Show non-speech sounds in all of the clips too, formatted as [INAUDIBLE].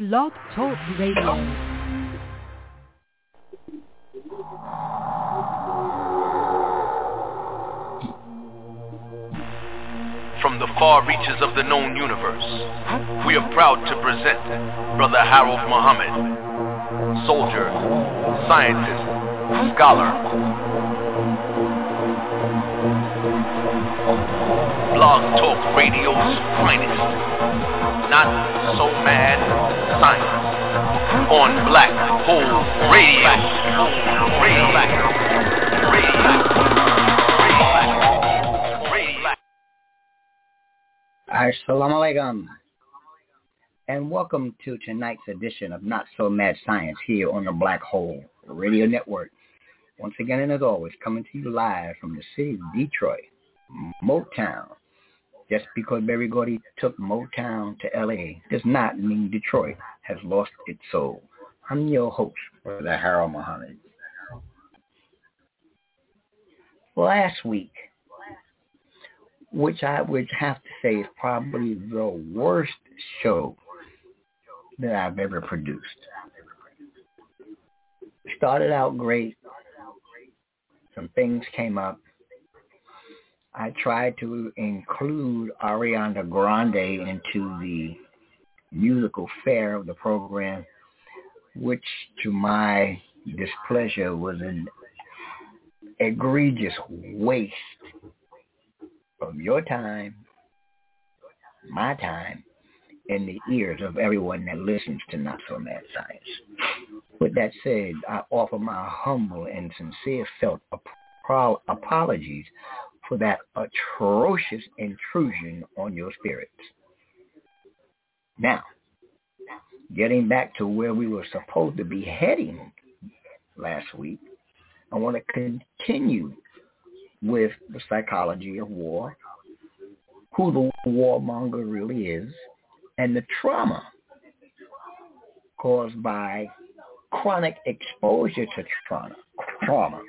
Blog Talk Radio. From the far reaches of the known universe, we are proud to present Brother Harold Muhammad, soldier, scientist, scholar, Blog Talk Radio's finest, not so mad science, on Black Hole Radio. Radio. Radio. Assalamu alaikum. And welcome to tonight's edition of Not So Mad Science here on the Black Hole Radio Network. Once again and as always, coming to you live from the city of Detroit, Motown. Just because Berry Gordy took Motown to LA does not mean Detroit has lost its soul. I'm your host, Brother Harold Muhammad. Last week, which I would have to say is probably the worst show that I've ever produced. Started out great. Some things came up. I tried to include Ariana Grande into the musical fare of the program, which to my displeasure was an egregious waste of your time, my time, in the ears of everyone that listens to Not So Mad Science. With that said, I offer my humble and sincere felt ap- apologies for that atrocious intrusion on your spirits. Now, getting back to where we were supposed to be heading last week, I want to continue with the psychology of war, who the warmonger really is, and the trauma caused by chronic exposure to trauma, trauma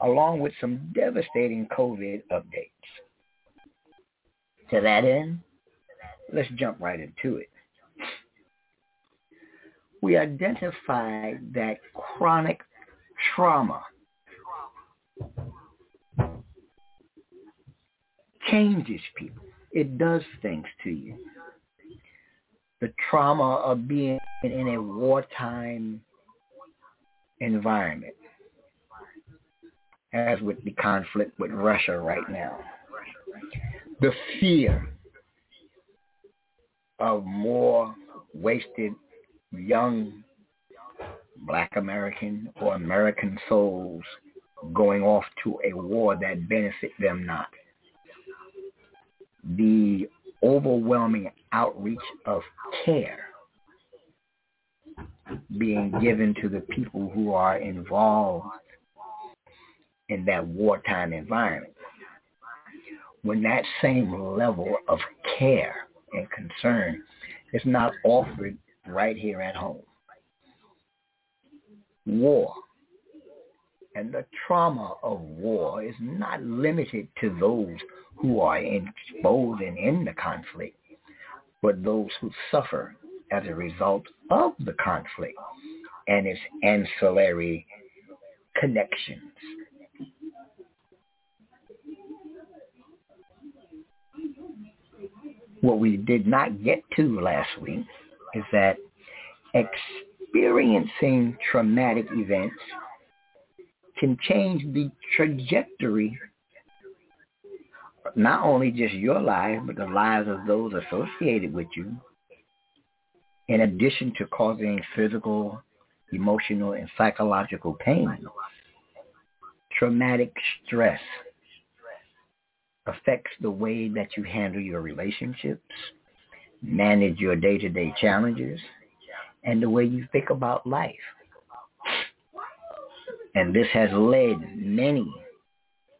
along with some devastating COVID updates. To that end, let's jump right into it. We identified that chronic trauma changes people. It does things to you. The trauma of being in a wartime environment, as with the conflict with Russia right now. The fear of more wasted young black American or American souls going off to a war that benefit them not. The overwhelming outreach of care being given to the people who are involved in that wartime environment. When that same level of care and concern is not offered right here at home. War and the trauma of war is not limited to those who are exposed and in the conflict, but those who suffer as a result of the conflict and its ancillary connections. What we did not get to last week is that experiencing traumatic events can change the trajectory not only just your life, but the lives of those associated with you, in addition to causing physical, emotional, and psychological pain. Traumatic stress affects the way that you handle your relationships, manage your day-to-day challenges, and the way you think about life. And this has led many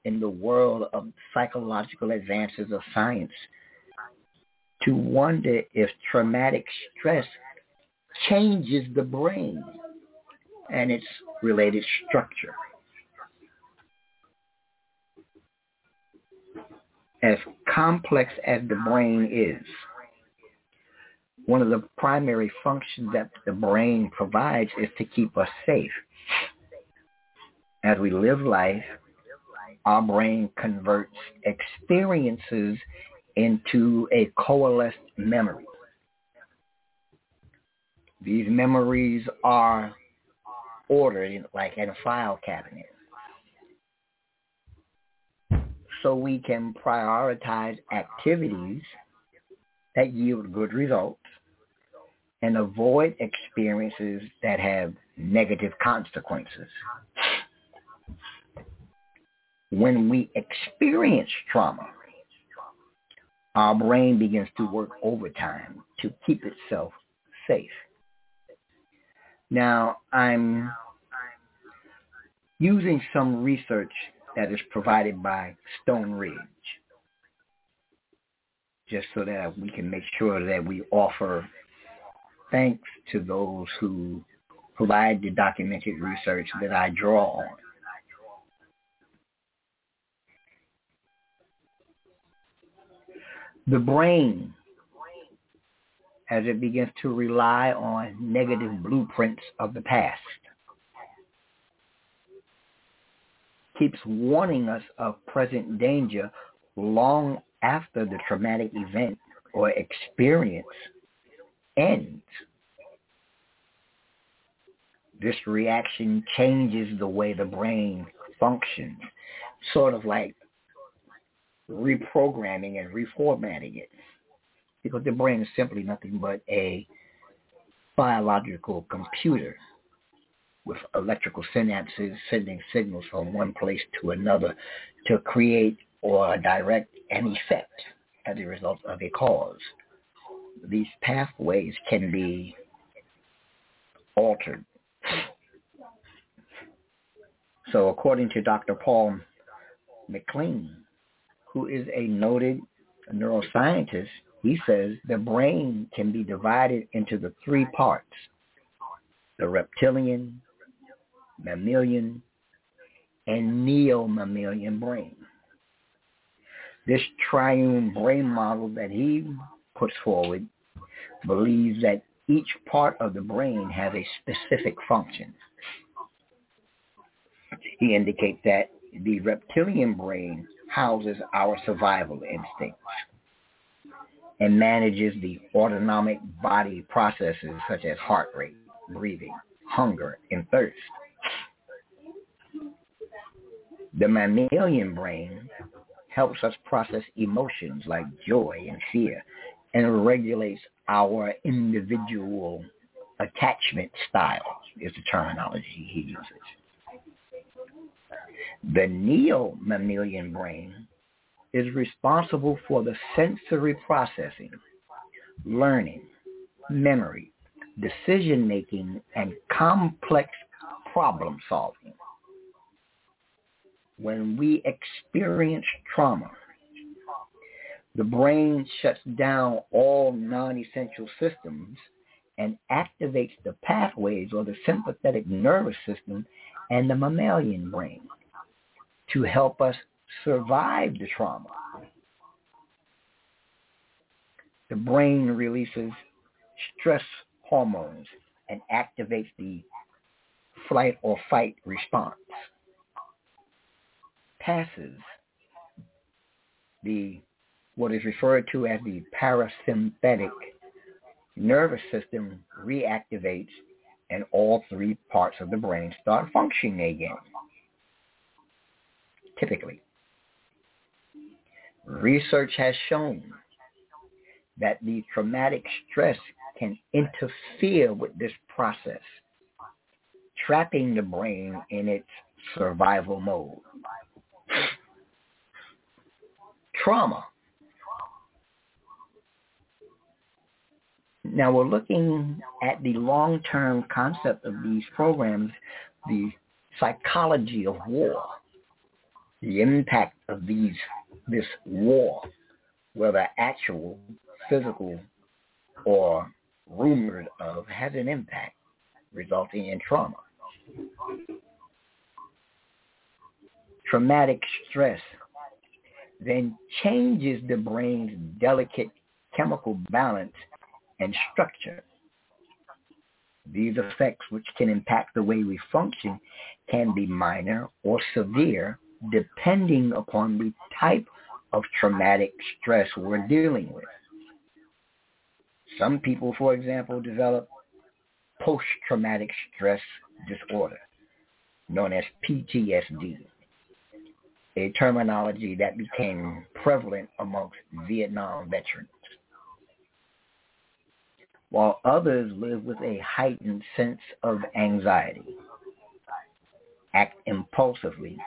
in the world of psychological advances of science to wonder if traumatic stress changes the brain and its related structure. As complex as the brain is, one of the primary functions that the brain provides is to keep us safe. As we live life, our brain converts experiences into a coalesced memory. These memories are ordered like in a file cabinet. So we can prioritize activities that yield good results and avoid experiences that have negative consequences. When we experience trauma, our brain begins to work overtime to keep itself safe. Now, I'm using some research that is provided by Stone Ridge just so that we can make sure that we offer thanks to those who provide the documented research that I draw on. The brain, as it begins to rely on negative blueprints of the past, keeps warning us of present danger long after the traumatic event or experience ends. This reaction changes the way the brain functions, sort of like reprogramming and reformatting it. Because the brain is simply nothing but a biological computer with electrical synapses sending signals from one place to another to create or direct an effect as a result of a cause. These pathways can be altered. So according to Dr. Paul MacLean, who is a noted neuroscientist, he says the brain can be divided into the three parts, the reptilian, mammalian, and neo-mammalian brain. This triune brain model that he puts forward believes that each part of the brain has a specific function. He indicates that the reptilian brain houses our survival instincts and manages the autonomic body processes such as heart rate, breathing, hunger, and thirst. The mammalian brain helps us process emotions like joy and fear and regulates our individual attachment style is the terminology he uses. The neo-mammalian brain is responsible for the sensory processing, learning, memory, decision-making, and complex problem solving. When we experience trauma, the brain shuts down all non-essential systems and activates the pathways or the sympathetic nervous system and the mammalian brain to help us survive the trauma. The brain releases stress hormones and activates the flight or fight response. Passes the what is referred to as the parasympathetic nervous system reactivates and all three parts of the brain start functioning again. Typically. Research has shown that the traumatic stress can interfere with this process, trapping the brain in its survival mode. Trauma Now we're looking at the long-term concept of these programs, the psychology of war, the impact of these this war, whether actual, physical, or rumored of, has an impact, resulting in trauma. Traumatic stress then changes the brain's delicate chemical balance and structure. These effects, which can impact the way we function, can be minor or severe depending upon the type of traumatic stress we're dealing with. Some people, for example, develop post-traumatic stress disorder, known as PTSD, a terminology that became prevalent amongst Vietnam veterans. While others live with a heightened sense of anxiety, act impulsively,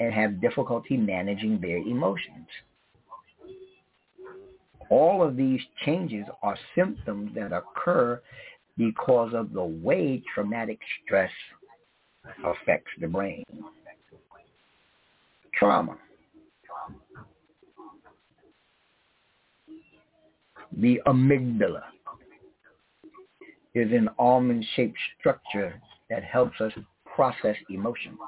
and have difficulty managing their emotions. All of these changes are symptoms that occur because of the way traumatic stress affects the brain. Trauma. The amygdala is an almond-shaped structure that helps us process emotions.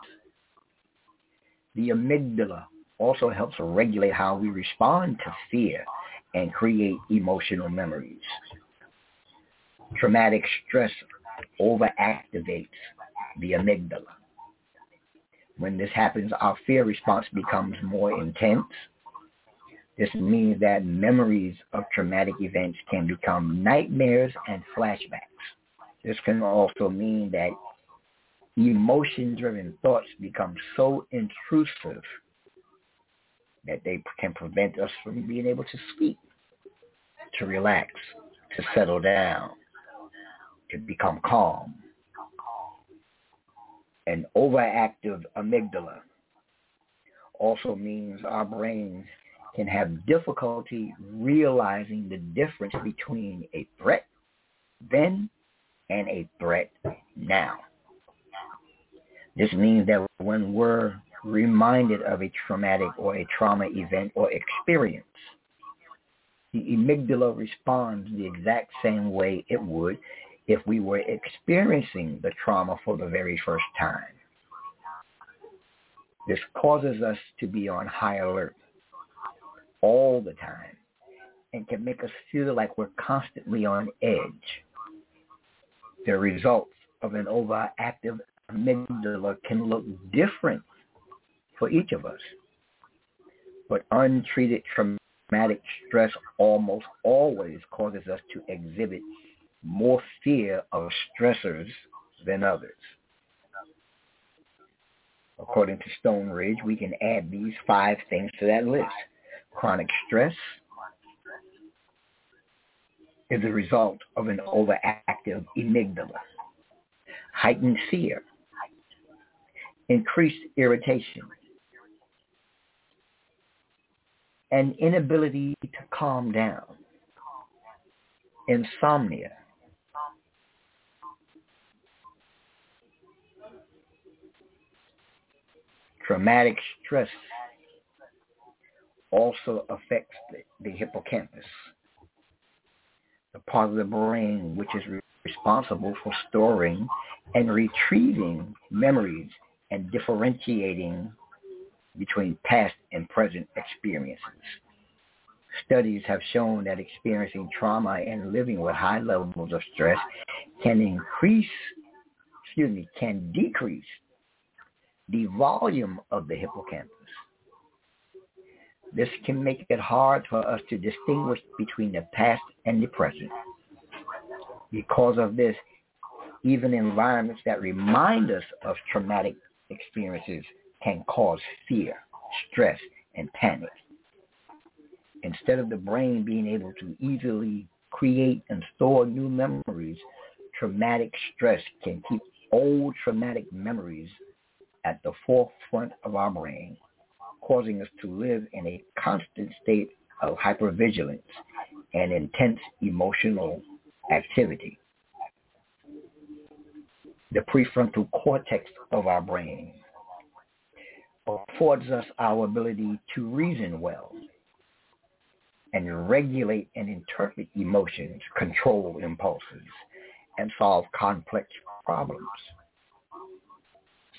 The amygdala also helps regulate how we respond to fear and create emotional memories. Traumatic stress overactivates the amygdala. When this happens, our fear response becomes more intense. This means that memories of traumatic events can become nightmares and flashbacks. This can also mean that emotion-driven thoughts become so intrusive that they can prevent us from being able to sleep, to relax, to settle down, to become calm. An overactive amygdala also means our brains can have difficulty realizing the difference between a threat then and a threat now. This means that when we're reminded of a traumatic or a trauma event or experience, the amygdala responds the exact same way it would if we were experiencing the trauma for the very first time. This causes us to be on high alert all the time and can make us feel like we're constantly on edge. The results of an overactive amygdala can look different for each of us. But untreated traumatic stress almost always causes us to exhibit more fear of stressors than others. According to Stone Ridge, we can add these five things to that list. Chronic stress is a result of an overactive amygdala. Heightened fear increased irritation, an inability to calm down, insomnia, traumatic stress also affects the, the, hippocampus, the part of the brain which is responsible for storing and retrieving memories and differentiating between past and present experiences. Studies have shown that experiencing trauma and living with high levels of stress can increase, excuse me, can decrease the volume of the hippocampus. This can make it hard for us to distinguish between the past and the present. Because of this, even environments that remind us of traumatic experiences can cause fear, stress, and panic. Instead of the brain being able to easily create and store new memories, traumatic stress can keep old traumatic memories at the forefront of our brain, causing us to live in a constant state of hypervigilance and intense emotional activity the prefrontal cortex of our brain affords us our ability to reason well and regulate and interpret emotions, control impulses, and solve complex problems.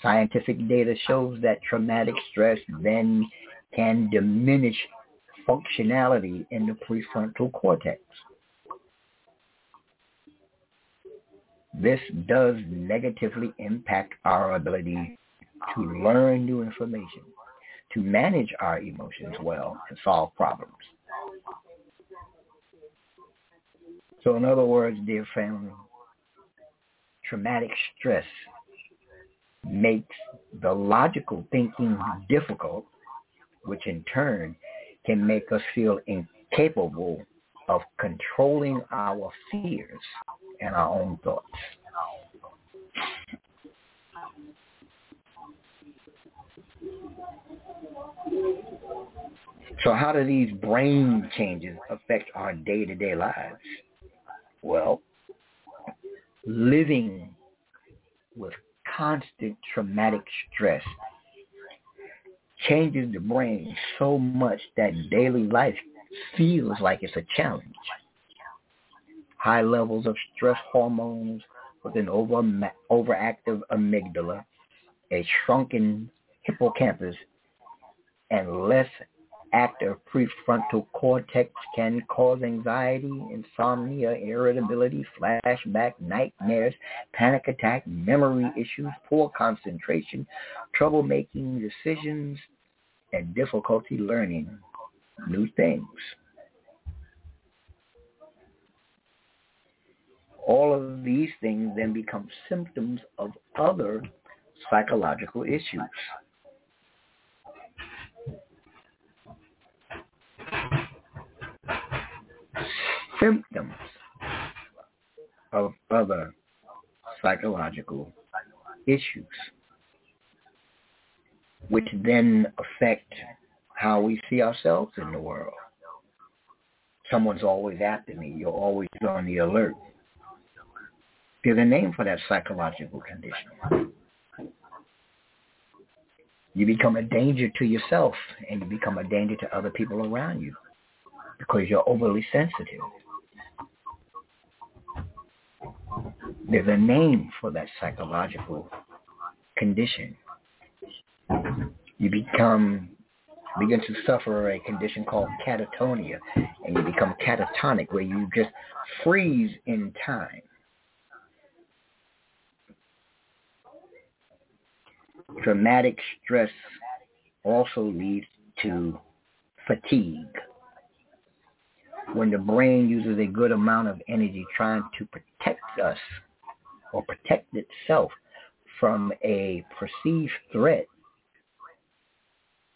Scientific data shows that traumatic stress then can diminish functionality in the prefrontal cortex. This does negatively impact our ability to learn new information, to manage our emotions well, and solve problems. So in other words, dear family, traumatic stress makes the logical thinking difficult, which in turn can make us feel incapable of controlling our fears and our own thoughts. So how do these brain changes affect our day-to-day lives? Well, living with constant traumatic stress changes the brain so much that daily life feels like it's a challenge. High levels of stress hormones with an over, overactive amygdala, a shrunken hippocampus, and less active prefrontal cortex can cause anxiety, insomnia, irritability, flashback, nightmares, panic attack, memory issues, poor concentration, trouble making decisions, and difficulty learning new things. All of these things then become symptoms of other psychological issues. Symptoms of other psychological issues, which then affect how we see ourselves in the world. Someone's always after me. You're always on the alert. There's a name for that psychological condition. You become a danger to yourself and you become a danger to other people around you because you're overly sensitive. There's a name for that psychological condition. You become begin to suffer a condition called catatonia, and you become catatonic, where you just freeze in time. Traumatic stress also leads to fatigue when the brain uses a good amount of energy trying to protect us or protect itself from a perceived threat,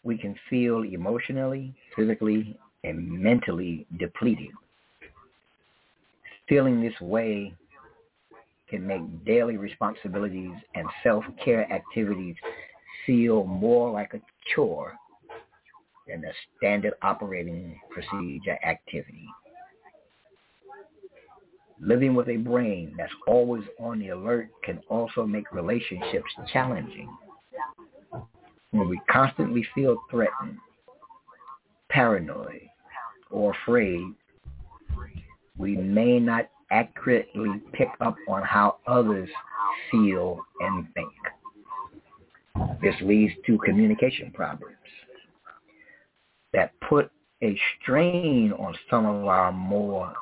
we can feel emotionally, physically, and mentally depleted. Feeling this way can make daily responsibilities and self-care activities feel more like a chore than a standard operating procedure activity. Living with a brain that's always on the alert can also make relationships challenging. When we constantly feel threatened, paranoid, or afraid, we may not accurately pick up on how others feel and think. This leads to communication problems that put a strain on some of our more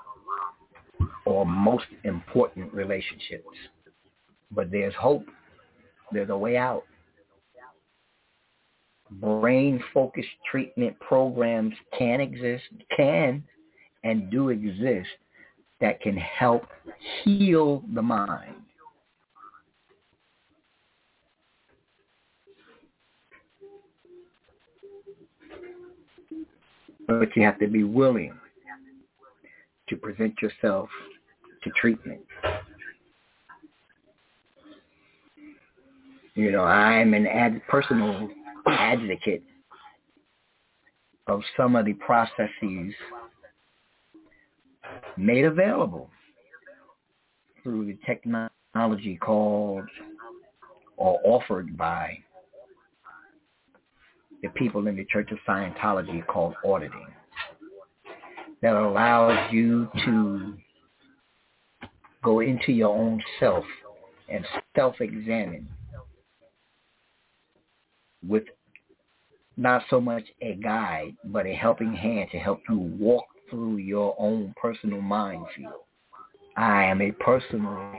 or most important relationships. But there's hope. There's a way out. Brain-focused treatment programs can exist, can and do exist that can help heal the mind. But you have to be willing to present yourself to treatment. You know, I'm an ad, personal advocate of some of the processes made available through the technology called or offered by the people in the Church of Scientology called auditing that allows you to go into your own self and self-examine with not so much a guide, but a helping hand to help you walk through your own personal minefield. I am a personal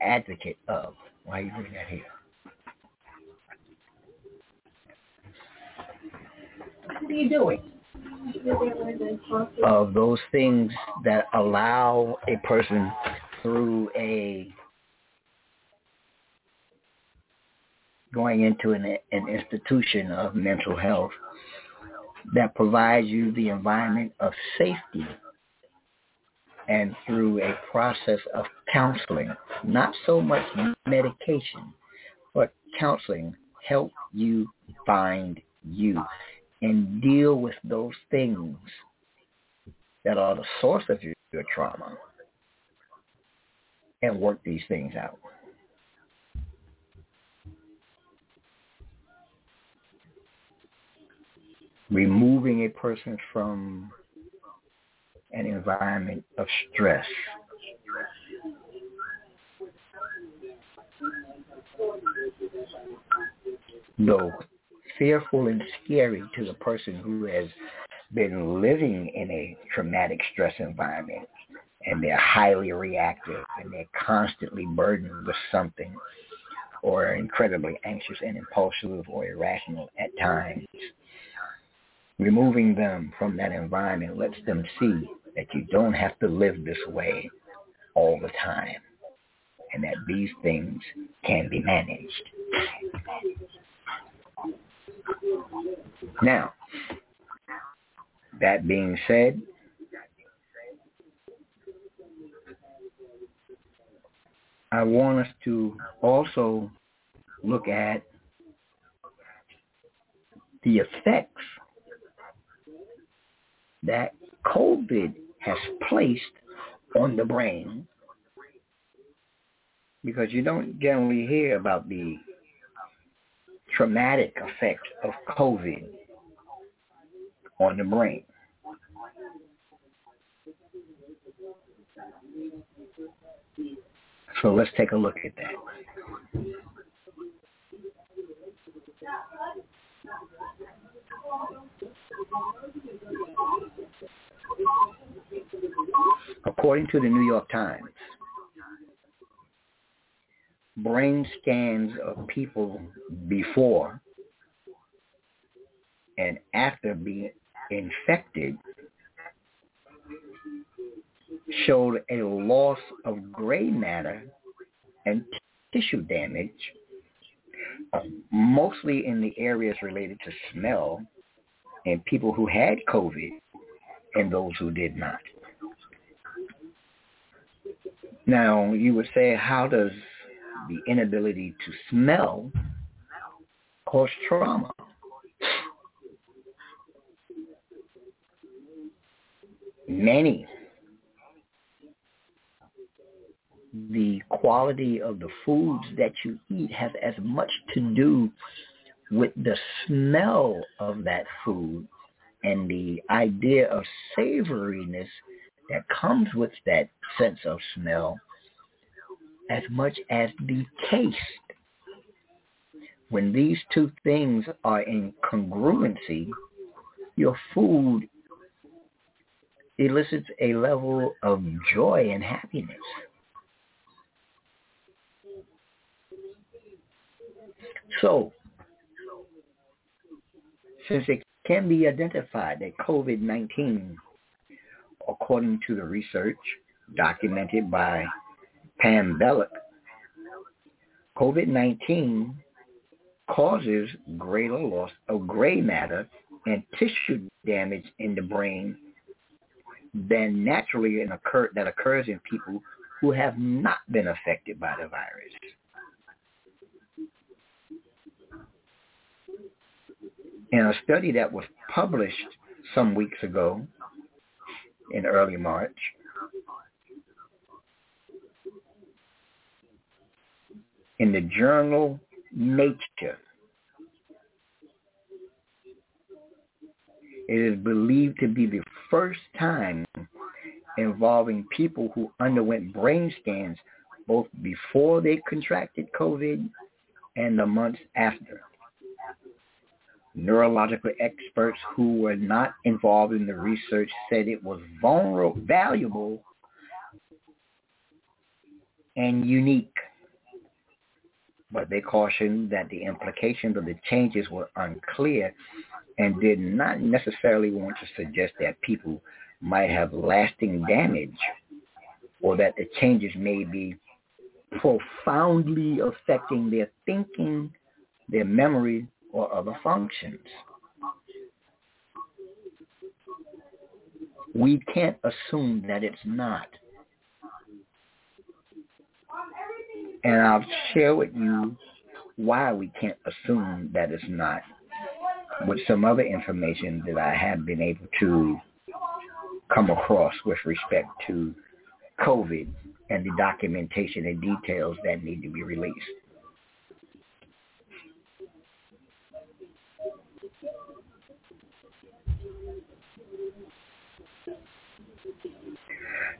advocate of. Why are you doing that here? What are you doing? Of those things that allow a person through a going into an, an institution of mental health that provides you the environment of safety and through a process of counseling, not so much medication, but counseling help you find you and deal with those things that are the source of your, your trauma and work these things out. Removing a person from an environment of stress. Though fearful and scary to the person who has been living in a traumatic stress environment and they're highly reactive and they're constantly burdened with something or incredibly anxious and impulsive or irrational at times. Removing them from that environment lets them see that you don't have to live this way all the time and that these things can be managed. Now, that being said, I want us to also look at the effects that COVID has placed on the brain. Because you don't generally hear about the traumatic effect of COVID on the brain. So let's take a look at that. According to the New York Times, brain scans of people before and after being infected showed a loss of gray matter and tissue damage, uh, mostly in the areas related to smell in people who had COVID and those who did not. Now, you would say, how does the inability to smell cause trauma? Many. The quality of the foods that you eat has as much to do with the smell of that food and the idea of savoriness that comes with that sense of smell as much as the taste. When these two things are in congruency, your food elicits a level of joy and happiness. So, since it can be identified that COVID-19 according to the research documented by Belluck, COVID-19 causes greater loss of gray matter and tissue damage in the brain than naturally occur, that occurs in people who have not been affected by the virus. In a study that was published some weeks ago in early March. In the journal Nature, it is believed to be the first time involving people who underwent brain scans both before they contracted COVID and the months after. Neurological experts who were not involved in the research said it was vulnerable, valuable and unique but they cautioned that the implications of the changes were unclear and did not necessarily want to suggest that people might have lasting damage or that the changes may be profoundly affecting their thinking, their memory, or other functions. We can't assume that it's not. And I'll share with you why we can't assume that it's not with some other information that I have been able to come across with respect to COVID and the documentation and details that need to be released.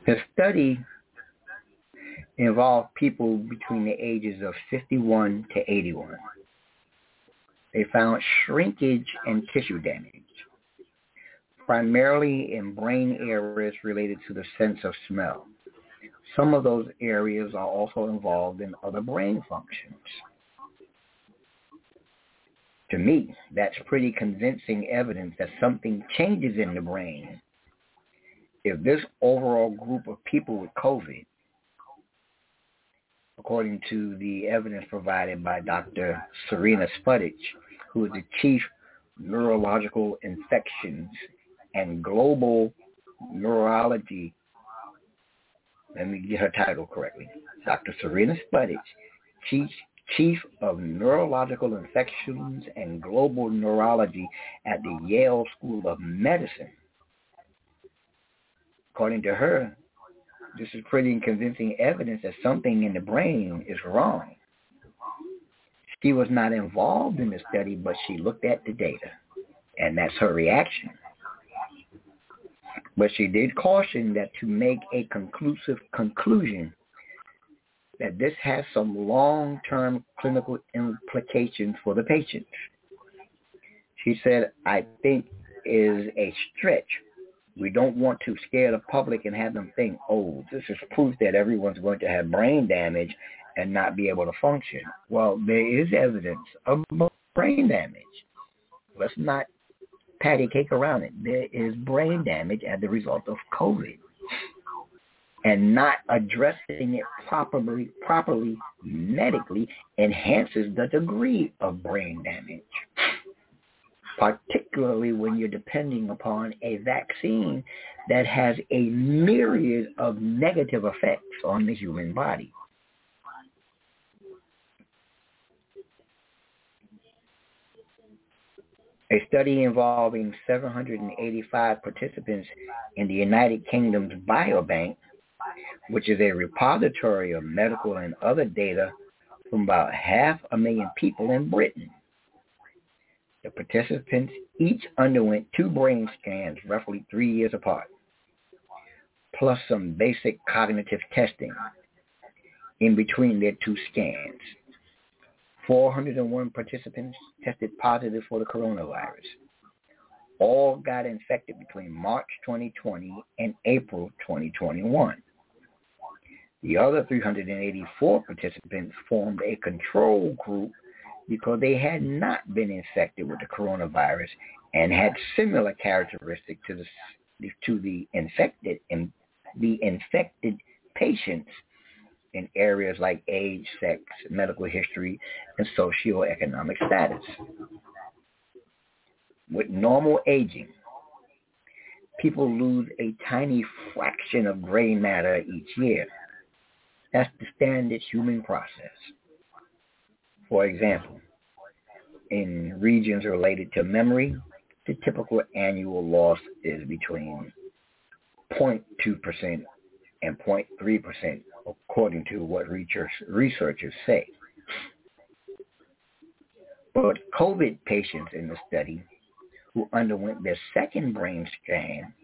The study involved people between the ages of 51 to 81. They found shrinkage and tissue damage, primarily in brain areas related to the sense of smell. Some of those areas are also involved in other brain functions. To me, that's pretty convincing evidence that something changes in the brain. If this overall group of people with COVID, according to the evidence provided by Dr. Serena Spudich, who is the Chief Neurological Infections and Global Neurology let me get her title correctly. Dr. Serena Spudich, Chief, Chief of Neurological Infections and Global Neurology at the Yale School of Medicine. According to her, this is pretty convincing evidence that something in the brain is wrong. She was not involved in the study, but she looked at the data, and that's her reaction. But she did caution that to make a conclusive conclusion that this has some long-term clinical implications for the patients. She said, I think is a stretch. We don't want to scare the public and have them think, oh, this is proof that everyone's going to have brain damage and not be able to function. Well, there is evidence of brain damage. Let's not patty cake around it. There is brain damage as a result of COVID. And not addressing it properly, properly medically enhances the degree of brain damage, particularly when you're depending upon a vaccine that has a myriad of negative effects on the human body. A study involving 785 participants in the United Kingdom's Biobank, which is a repository of medical and other data from about half a million people in Britain. The participants each underwent two brain scans roughly three years apart, plus some basic cognitive testing in between their two scans. 401 participants tested positive for the coronavirus. All got infected between March 2020 and April 2021. The other 384 participants formed a control group because they had not been infected with the coronavirus and had similar characteristics to the to the infected and the infected patients in areas like age, sex, medical history, and socioeconomic status. With normal aging, people lose a tiny fraction of gray matter each year. That's the standard human process. For example, in regions related to memory, the typical annual loss is between 0.2% and 0.3% according to what researchers say. But COVID patients in the study who underwent their second brain scan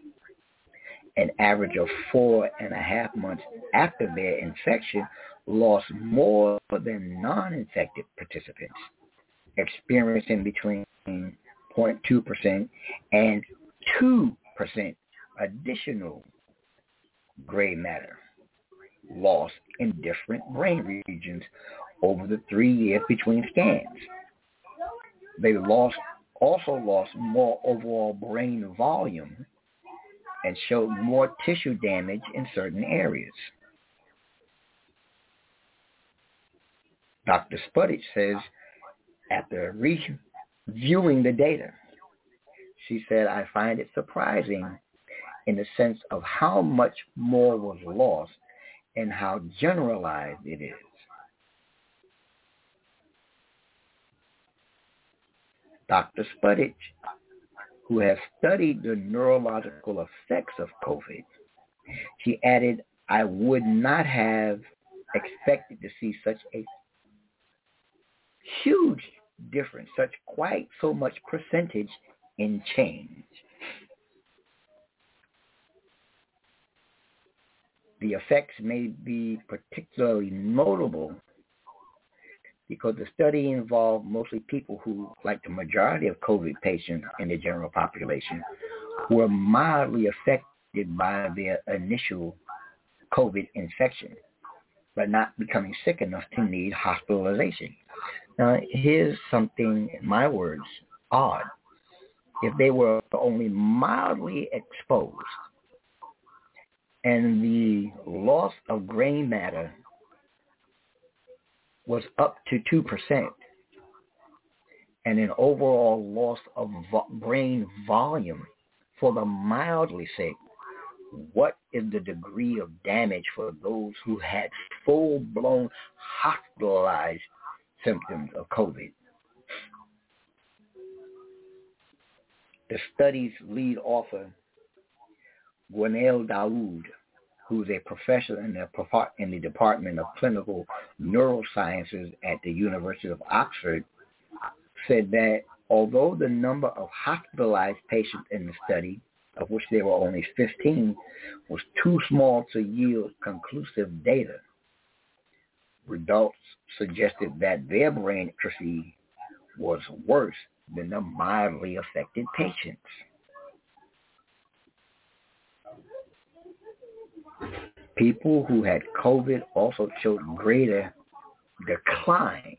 an average of four and a half months after their infection lost more than non-infected participants, experiencing between 0.2% and 2% additional gray matter loss in different brain regions over the three years between scans. They lost also lost more overall brain volume and showed more tissue damage in certain areas. Dr. Spudich says, after reviewing the data, she said, I find it surprising in the sense of how much more was lost and how generalized it is. Dr. Spudich, who has studied the neurological effects of COVID, she added, I would not have expected to see such a huge difference, such quite so much percentage in change. The effects may be particularly notable because the study involved mostly people who, like the majority of COVID patients in the general population, were mildly affected by their initial COVID infection, but not becoming sick enough to need hospitalization. Now, here's something, in my words, odd. If they were only mildly exposed and the loss of gray matter was up to 2% and an overall loss of vo- brain volume for the mildly sick, what is the degree of damage for those who had full-blown hospitalized symptoms of COVID. The study's lead author, Gwenaëlle Douaud, who's a professor in the, in the Department of Clinical Neurosciences at the University of Oxford, said that although the number of hospitalized patients in the study, of which there were only 15, was too small to yield conclusive data, results suggested that their brain atrophy was worse than the mildly affected patients. People who had COVID also showed greater decline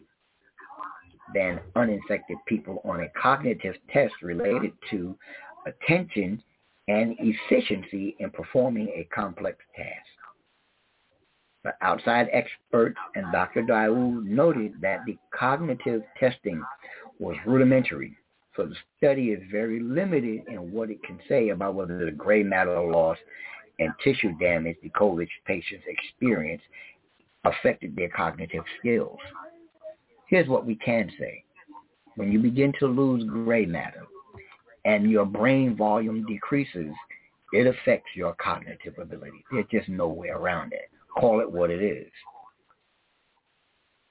than uninfected people on a cognitive test related to attention and efficiency in performing a complex task. But outside experts and Dr. Douaud noted that the cognitive testing was rudimentary, so the study is very limited in what it can say about whether the gray matter loss and tissue damage the COVID patients experienced affected their cognitive skills. Here's what we can say. When you begin to lose gray matter and your brain volume decreases, it affects your cognitive ability. There's just no way around it call it what it is.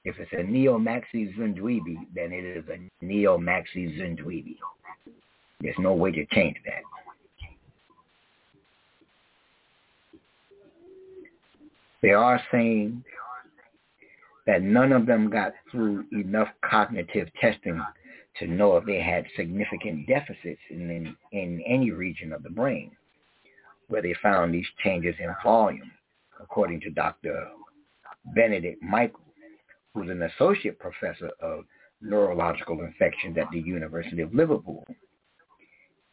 If it's a neo-maxi Zunduibi, then it is a neo-maxi Zunduibi. There's no way to change that. They are saying that none of them got through enough cognitive testing to know if they had significant deficits in, in, in any region of the brain where they found these changes in volume according to Dr. Benedict Michael, who's an associate professor of neurological infections at the University of Liverpool.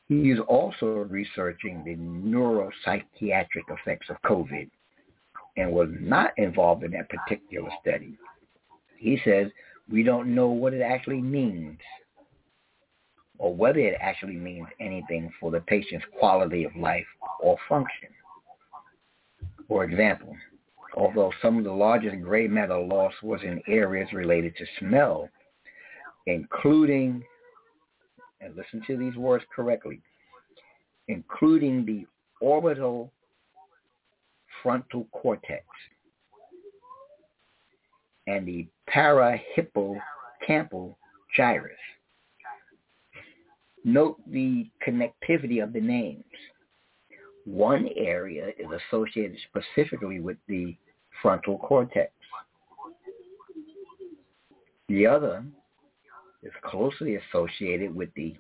He is also researching the neuropsychiatric effects of COVID and was not involved in that particular study. He says, we don't know what it actually means or whether it actually means anything for the patient's quality of life or function. For example, although some of the largest gray matter loss was in areas related to smell, including, and listen to these words correctly, including the orbital frontal cortex and the parahippocampal gyrus. Note the connectivity of the names. One area is associated specifically with the frontal cortex. The other is closely associated with the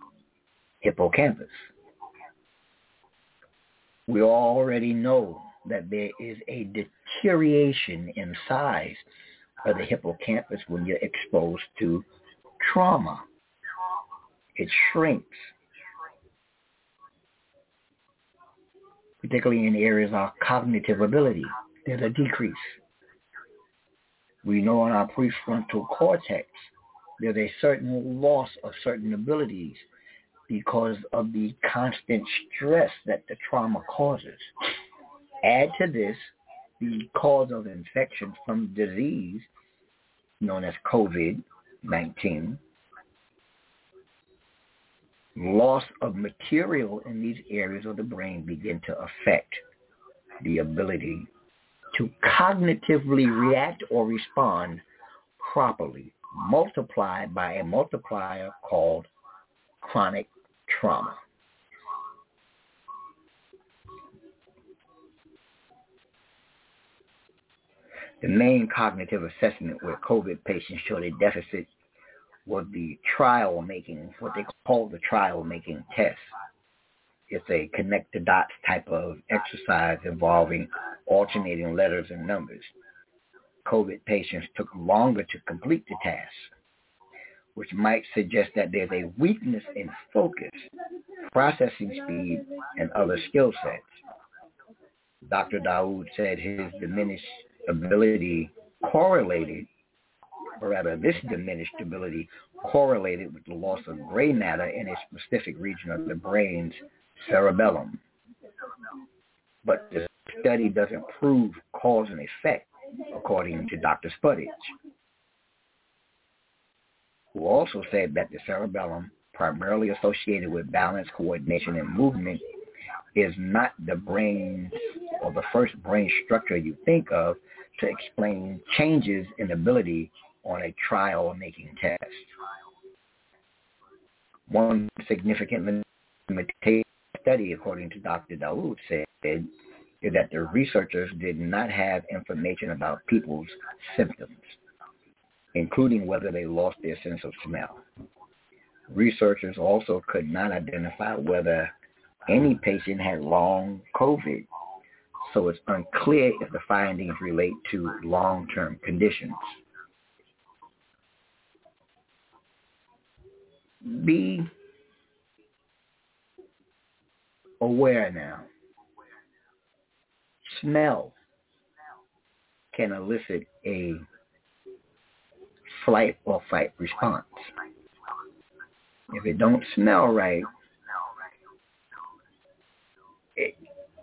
hippocampus. We already know that there is a deterioration in size of the hippocampus when you're exposed to trauma. It shrinks, particularly in areas of cognitive ability. There's a decrease. We know in our prefrontal cortex there's a certain loss of certain abilities because of the constant stress that the trauma causes. Add to this the cause of infection from disease known as COVID-19, loss of material in these areas of the brain begin to affect the ability to cognitively react or respond properly, multiplied by a multiplier called chronic trauma. The main cognitive assessment where COVID patients showed a deficit was the trail making, what they call the trail making test. It's a connect the dots type of exercise involving alternating letters and numbers. COVID patients took longer to complete the task, which might suggest that there's a weakness in focus, processing speed, and other skill sets. Dr. Douaud said his diminished ability correlated, or rather this diminished ability correlated with the loss of gray matter in a specific region of the brain's cerebellum. But the study doesn't prove cause and effect, according to Dr. Spudich, who also said that the cerebellum, primarily associated with balance, coordination, and movement, is not the brain or the first brain structure you think of to explain changes in ability on a trail-making test. One significant limitation study, according to Dr. Douaud, said is that the researchers did not have information about people's symptoms, including whether they lost their sense of smell. Researchers also could not identify whether any patient had long COVID so it's unclear if the findings relate to long-term conditions. Be aware now. Smell can elicit a flight or fight response. If it don't smell right, it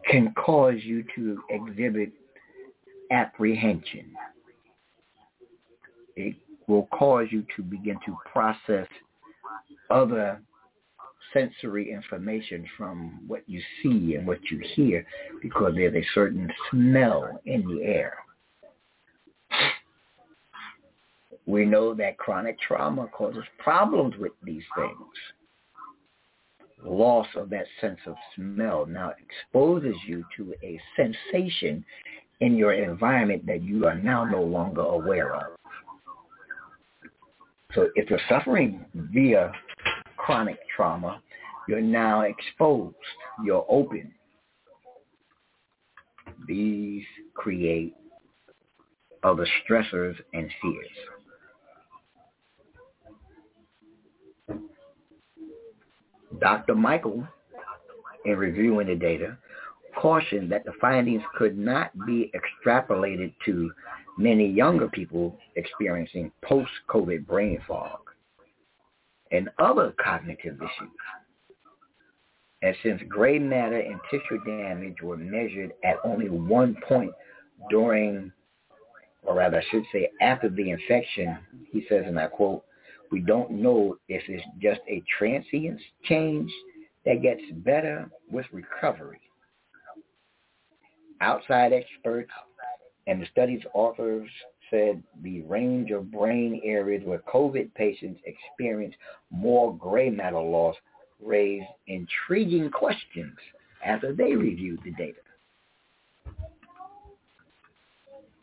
can cause you to exhibit apprehension. It will cause you to begin to process other sensory information from what you see and what you hear because there's a certain smell in the air. We know that chronic trauma causes problems with these things loss of that sense of smell now exposes you to a sensation in your environment that you are now no longer aware of. So if you're suffering via chronic trauma, you're now exposed. You're open. These create other stressors and fears. Dr. Michael, in reviewing the data, cautioned that the findings could not be extrapolated to many younger people experiencing post-COVID brain fog and other cognitive issues. And since gray matter and tissue damage were measured at only one point during, or rather I should say after the infection, he says, and I quote, we don't know if it's just a transient change that gets better with recovery. Outside experts and the study's authors said the range of brain areas where COVID patients experience more gray matter loss raised intriguing questions after they reviewed the data.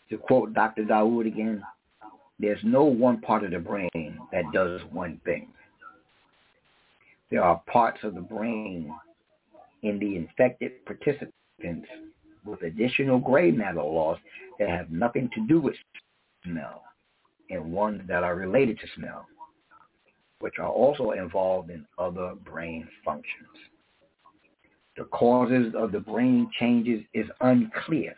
To quote Dr. Douaud again, there's no one part of the brain that does one thing. There are parts of the brain in the infected participants with additional gray matter loss that have nothing to do with smell and ones that are related to smell, which are also involved in other brain functions. The causes of the brain changes is unclear.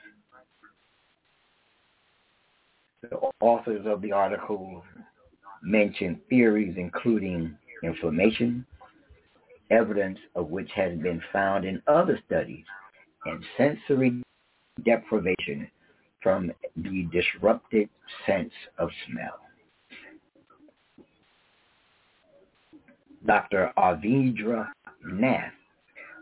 The authors of the article mention theories including inflammation, evidence of which has been found in other studies, and sensory deprivation from the disrupted sense of smell. Dr. Avindra Nath,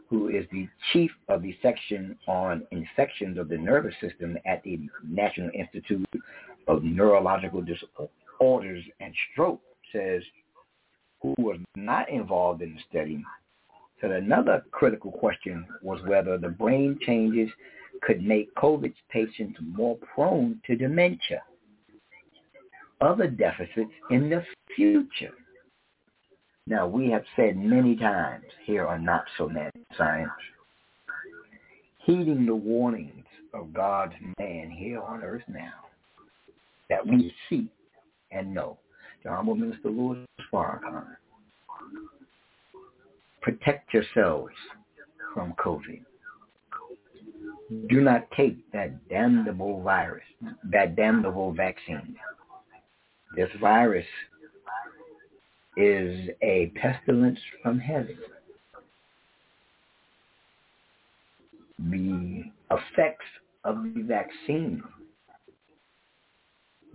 who is the chief of the section on infections of the nervous system at the National Institute of Neurological Disorders and Stroke, says who was not involved in the study said another critical question was whether the brain changes could make COVID patients more prone to dementia, other deficits in the future. Now, we have said many times here on Not So Mad Science, heeding the warnings of God's man here on earth now, that we see and know. The Honorable Minister Louis Farrakhan. Protect yourselves from COVID do not take that damnable virus, that damnable vaccine. This virus is a pestilence from heaven. The effects of the vaccine,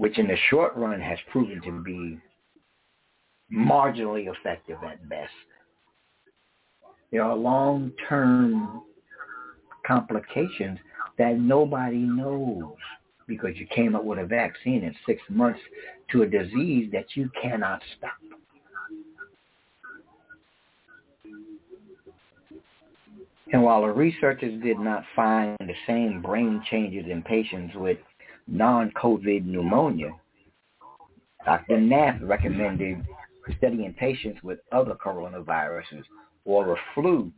which in the short run has proven to be marginally effective at best, there are long-term complications that nobody knows because you came up with a vaccine in six months to a disease that you cannot stop. And while the researchers did not find the same brain changes in patients with non-COVID pneumonia, Dr. Nath recommended studying patients with other coronaviruses or the flu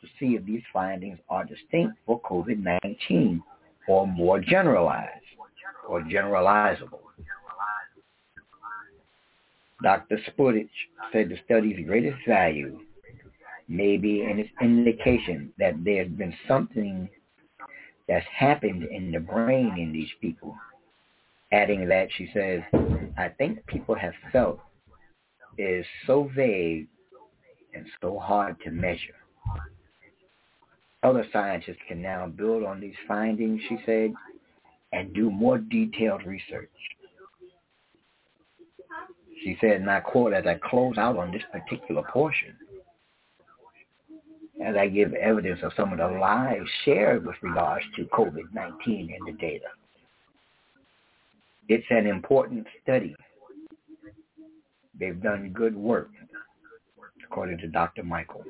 to see if these findings are distinct for COVID-19 or more generalized or generalizable. Dr. Spudich said the study's greatest value may be in its indication that there's been something that's happened in the brain in these people. Adding that, she says, I think people have felt is so vague and so hard to measure. Other scientists can now build on these findings, she said, and do more detailed research. She said, and I quote, as I close out on this particular portion, as I give evidence of some of the lies shared with regards to COVID-19 and the data. It's an important study. They've done good work, according to Dr. Michael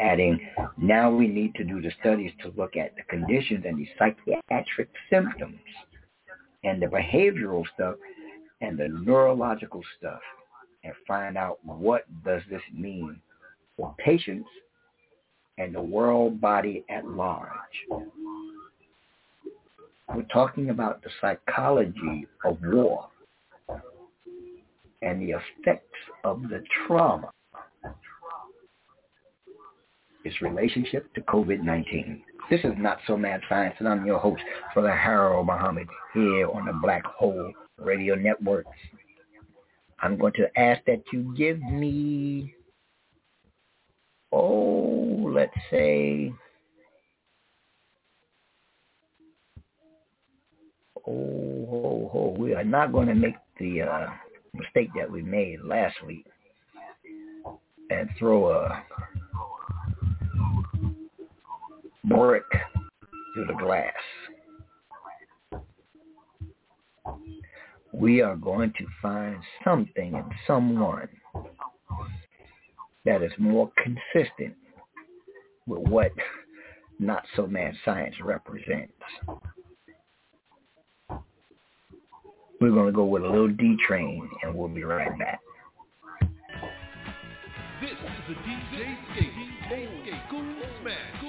adding, now we need to do the studies to look at the conditions and the psychiatric symptoms and the behavioral stuff and the neurological stuff and find out what does this mean for patients and the world body at large. We're talking about the psychology of war and the effects of the trauma its relationship to COVID-19. This is Not So Mad Science, and I'm your host, Brother Harold Muhammad, here on the Black Hole Radio Network. I'm going to ask that you give me, oh, let's say, oh, ho, ho. we are not going to make the uh, mistake that we made last week and throw a brick through the glass. We are going to find something in someone that is more consistent with what not so mad science represents. We're going to go with a little D train and we'll be right back. This is DJ Skate, Smash.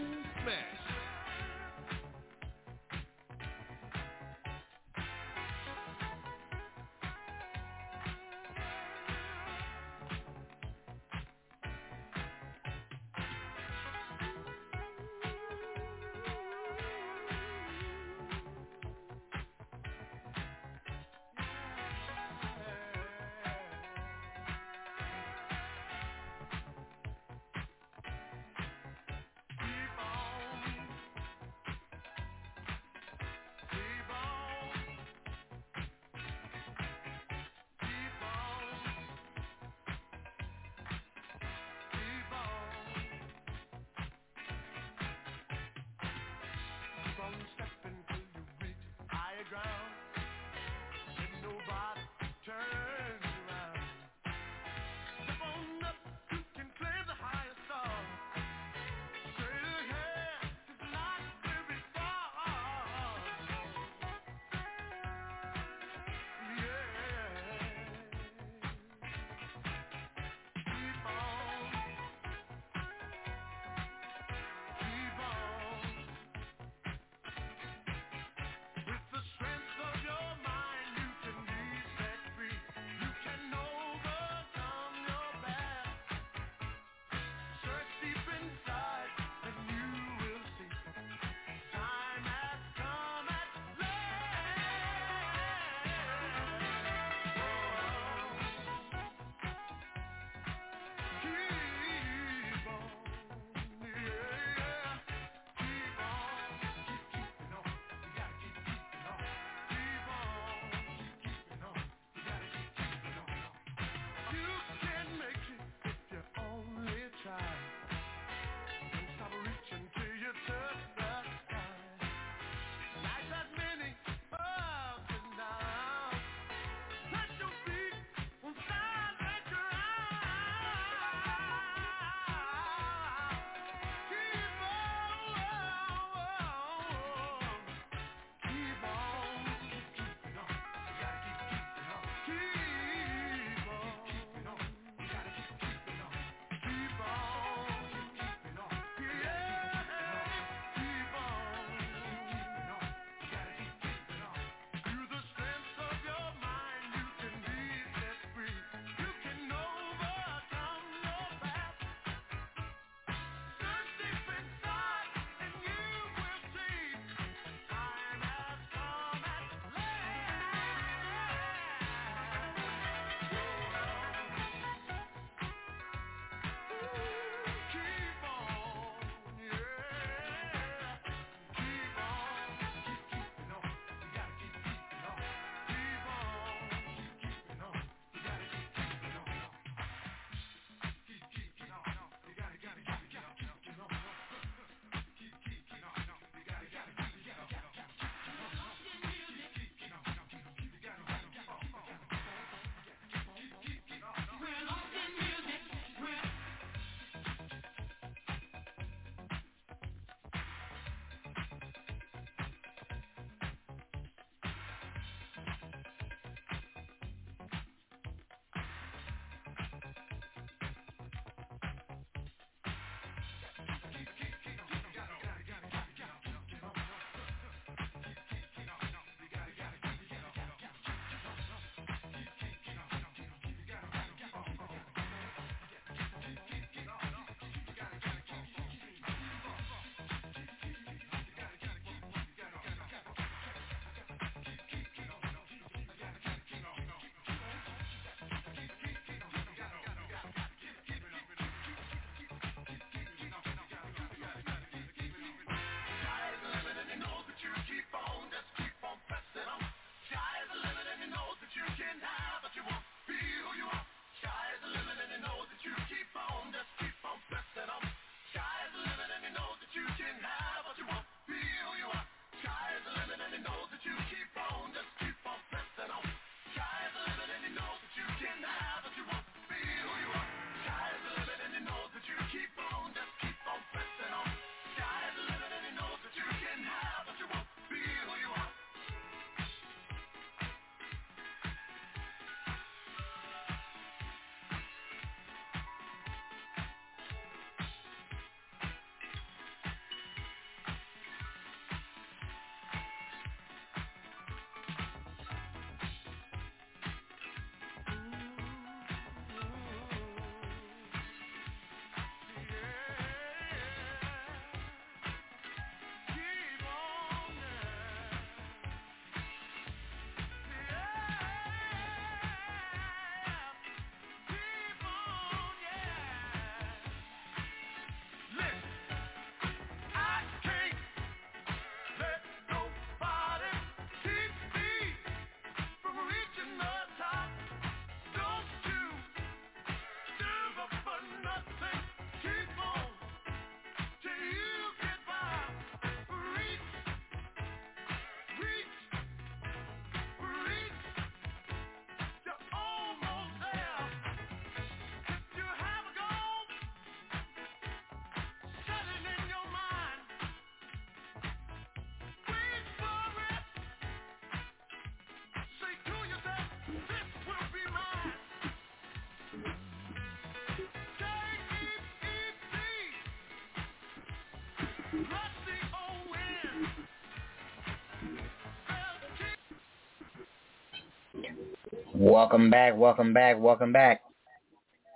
Welcome back, welcome back, welcome back.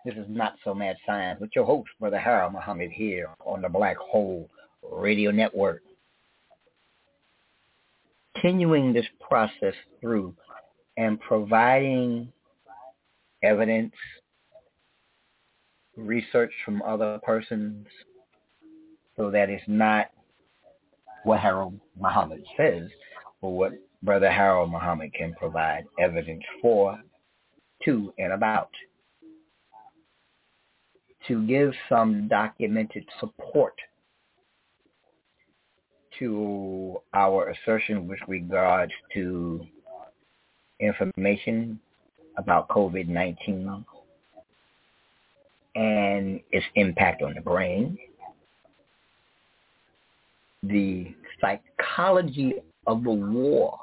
This is Not So Mad Science with your host, Brother Harold Muhammad here on the Black Hole Radio Network. Continuing this process through and providing evidence, research from other persons so that it's not what Harold Muhammad says, but what Brother Harold Muhammad can provide evidence for, to, and about. To give some documented support to our assertion with regards to information about COVID-19 and its impact on the brain, the psychology of the war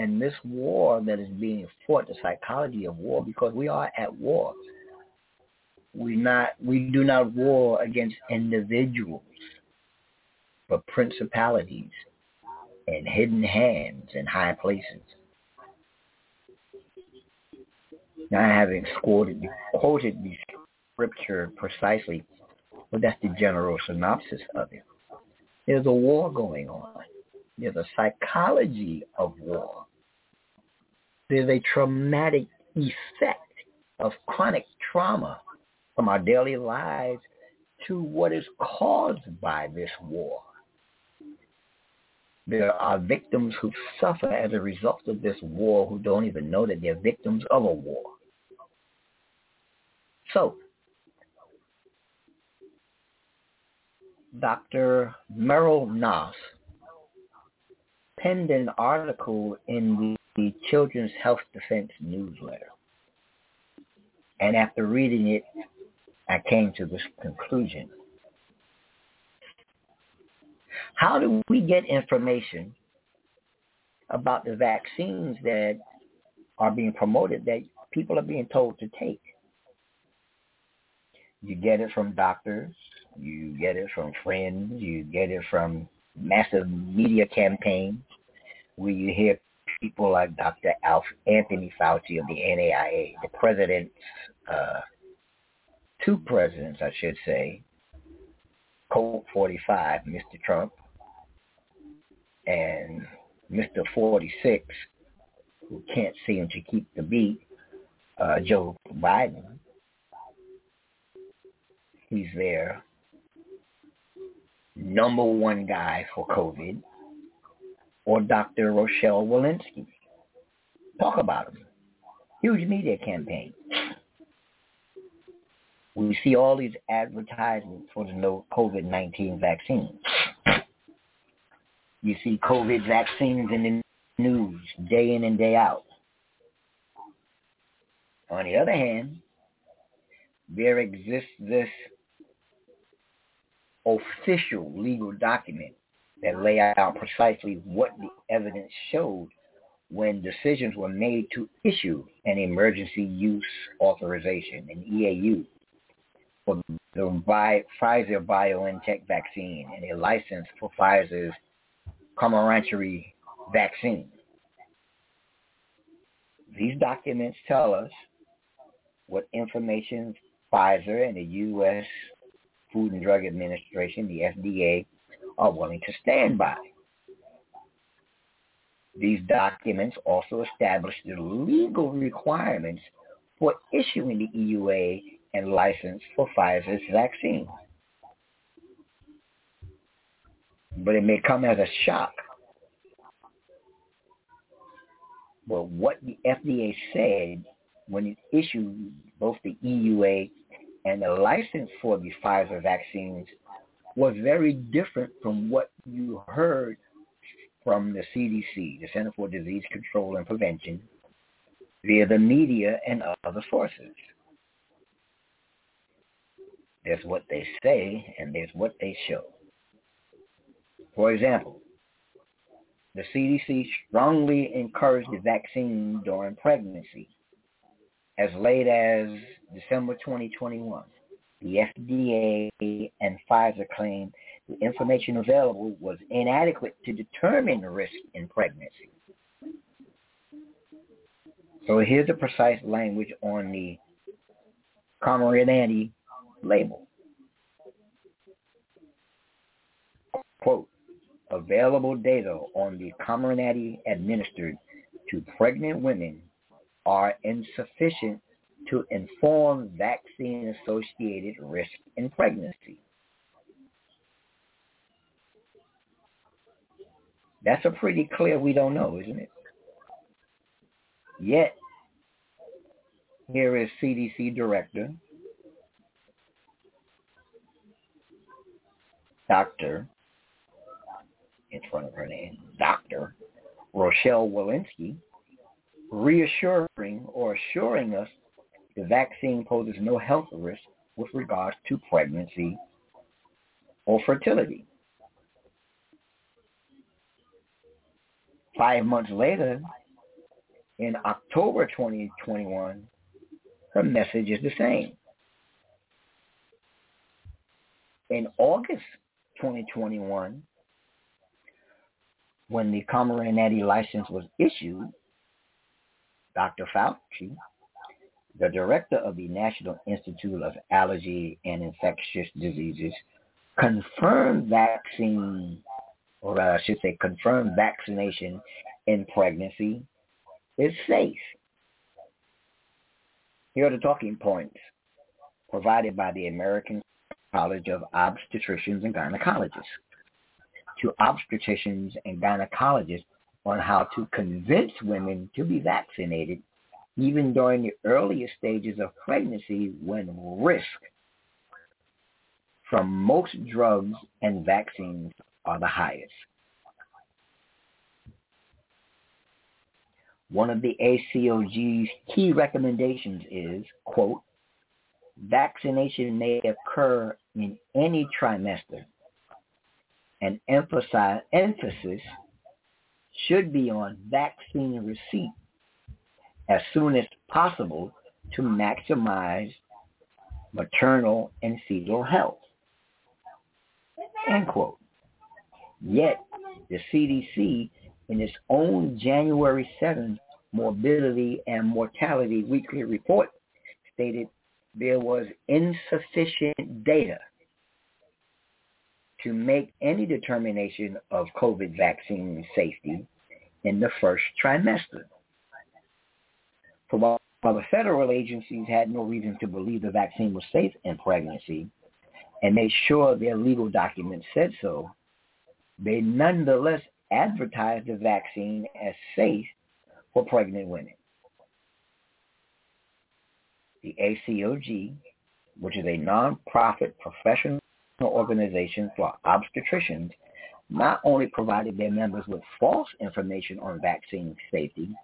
and this war that is being fought, the psychology of war, because we are at war. We not we do not war against individuals, but principalities and hidden hands in high places. Now, having quoted, quoted the scripture precisely, but that's the general synopsis of it. There's a war going on. There's a psychology of war. There's a traumatic effect of chronic trauma from our daily lives to what is caused by this war. There are victims who suffer as a result of this war who don't even know that they're victims of a war. So, Dr. Meryl Nass penned an article in the Children's Health Defense newsletter. And after reading it, I came to this conclusion. How do we get information about the vaccines that are being promoted that people are being told to take? You get it from doctors, you get it from friends, you get it from massive media campaigns where you hear people like Dr. Alf Anthony Fauci of the NAIA, the president's, uh, two presidents, I should say, Colt 45, Mr. Trump, and Mr. 46, who can't seem to keep the beat, uh, Joe Biden. He's there. Number one guy for COVID or Dr. Rochelle Walensky. Talk about him. Huge media campaign. We see all these advertisements for the no COVID-19 vaccine. You see COVID vaccines in the news day in and day out. On the other hand, there exists this official legal document that lay out precisely what the evidence showed when decisions were made to issue an emergency use authorization, an EAU, for the Pfizer BioNTech vaccine and a license for Pfizer's Comirnaty vaccine. These documents tell us what information Pfizer and the U.S. Food and Drug Administration, the FDA, are willing to stand by. These documents also establish the legal requirements for issuing the EUA and license for Pfizer's vaccine. But it may come as a shock. But what the FDA said when it issued both the EUA and the license for the Pfizer vaccines was very different from what you heard from the CDC, the Center for Disease Control and Prevention, via the media and other sources. There's what they say and there's what they show. For example, the CDC strongly encouraged the vaccine during pregnancy as late as December 2021 the FDA and Pfizer claimed the information available was inadequate to determine risk in pregnancy. So here's the precise language on the Comirnaty label. Quote, available data on the Comirnaty administered to pregnant women are insufficient to inform vaccine-associated risk in pregnancy. That's a pretty clear we don't know, isn't it? Yet, here is CDC Director, Dr. in front of her name, Dr. Rochelle Walensky, reassuring or assuring us the vaccine poses no health risk with regards to pregnancy or fertility. Five months later, in October 2021, her message is the same. In August 2021, when the Comirnaty license was issued, Dr. Fauci, the director of the National Institute of Allergy and Infectious Diseases, confirmed vaccine, or I should say confirmed vaccination in pregnancy is safe. Here are the talking points provided by the American College of Obstetricians and Gynecologists to obstetricians and gynecologists on how to convince women to be vaccinated even during the earliest stages of pregnancy when risk from most drugs and vaccines are the highest. One of the ACOG's key recommendations is, quote, vaccination may occur in any trimester and emphasize, emphasis should be on vaccine receipt as soon as possible to maximize maternal and fetal health. End quote. Yet, the CDC, in its own January 7th Morbidity and Mortality Weekly Report, stated there was insufficient data to make any determination of COVID vaccine safety in the first trimester. For while, while the federal agencies had no reason to believe the vaccine was safe in pregnancy and made sure their legal documents said so, they nonetheless advertised the vaccine as safe for pregnant women. The ACOG, which is a nonprofit professional organization for obstetricians, not only provided their members with false information on vaccine safety,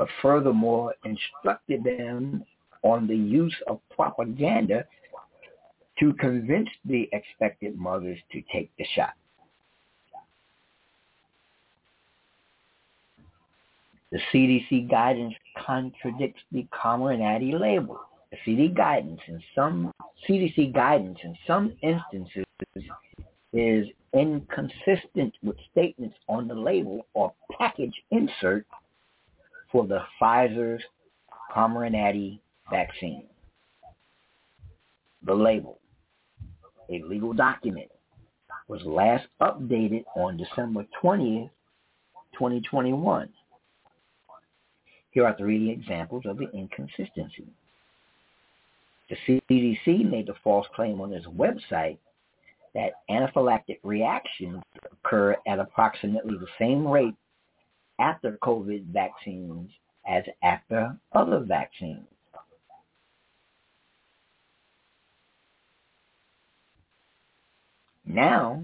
but furthermore instructed them on the use of propaganda to convince the expected mothers to take the shot. The CDC guidance contradicts the Comirnaty label. The CDC guidance in some CDC guidance in some instances is inconsistent with statements on the label or package insert for the Pfizer's Comirnaty vaccine. The label, a legal document, was last updated on December 20th, 2021. Here are three examples of the inconsistency. The CDC made the false claim on its website that anaphylactic reactions occur at approximately the same rate after COVID vaccines as after other vaccines. Now,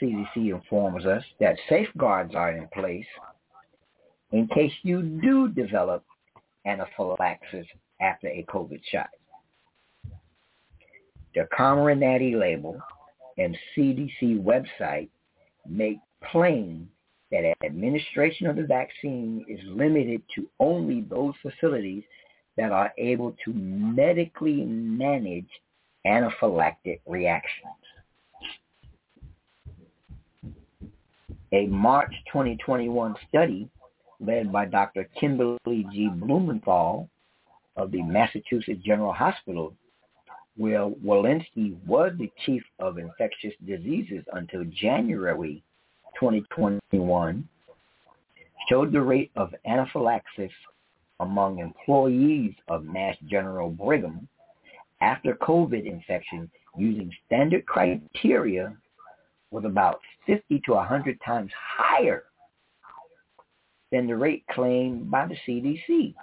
CDC informs us that safeguards are in place in case you do develop anaphylaxis after a COVID shot. The Comirnaty label and CDC website make plain that administration of the vaccine is limited to only those facilities that are able to medically manage anaphylactic reactions. A March 2021 study led by Dr. Kimberly G. Blumenthal of the Massachusetts General Hospital, where Walensky was the chief of infectious diseases until January 2021, showed the rate of anaphylaxis among employees of Mass General Brigham after COVID infection using standard criteria was about 50 to 100 times higher than the rate claimed by the CDC,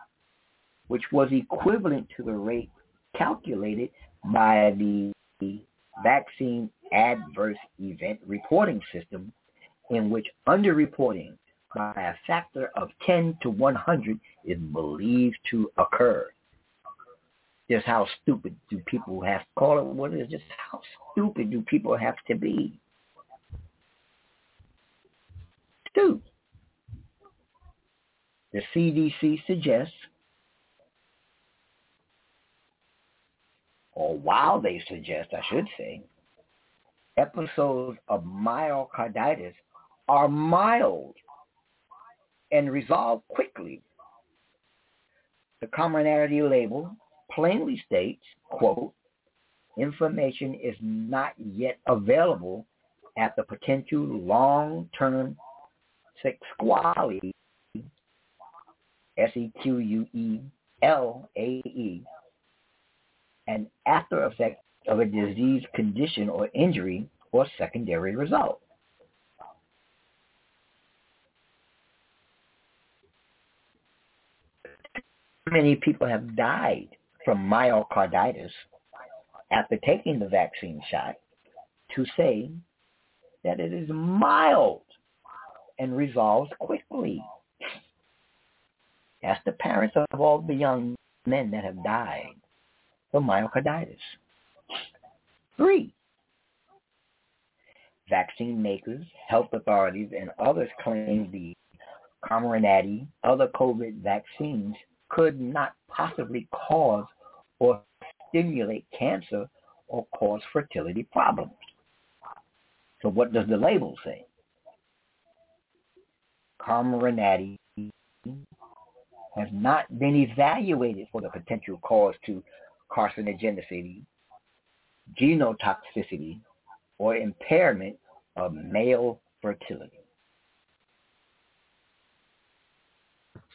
which was equivalent to the rate calculated by the vaccine adverse event reporting system in which underreporting by a factor of 10 to 100 is believed to occur. Just how stupid do people have to call it what it is? Just how stupid do people have to be? Two, the CDC suggests, or while they suggest, I should say, episodes of myocarditis are mild and resolve quickly. The Comirnaty label plainly states, quote, information is not yet available at the potential long-term sequelae, S-E-Q-U-E-L-A-E, and after effect of a disease condition or injury or secondary result. Many people have died from myocarditis after taking the vaccine shot to say that it is mild and resolves quickly. Ask the parents of all the young men that have died from myocarditis. Three, vaccine makers, health authorities, and others claim the Comirnaty, other COVID vaccines could not possibly cause or stimulate cancer or cause fertility problems. So what does the label say? Comirnaty has not been evaluated for the potential cause to carcinogenicity, genotoxicity, or impairment of male fertility.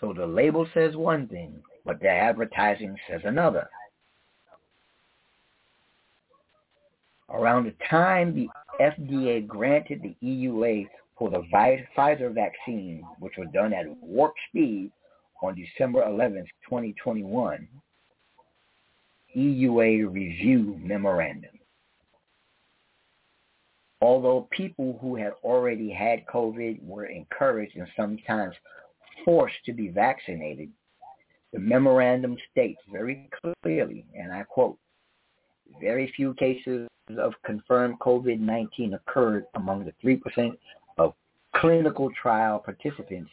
So the label says one thing, but the advertising says another. Around the time the FDA granted the EUA for the Pfizer vaccine, which was done at warp speed on December 11, 2021, EUA review memorandum. Although people who had already had COVID were encouraged and sometimes forced to be vaccinated, the memorandum states very clearly, and I quote, very few cases of confirmed COVID-19 occurred among the 3% of clinical trial participants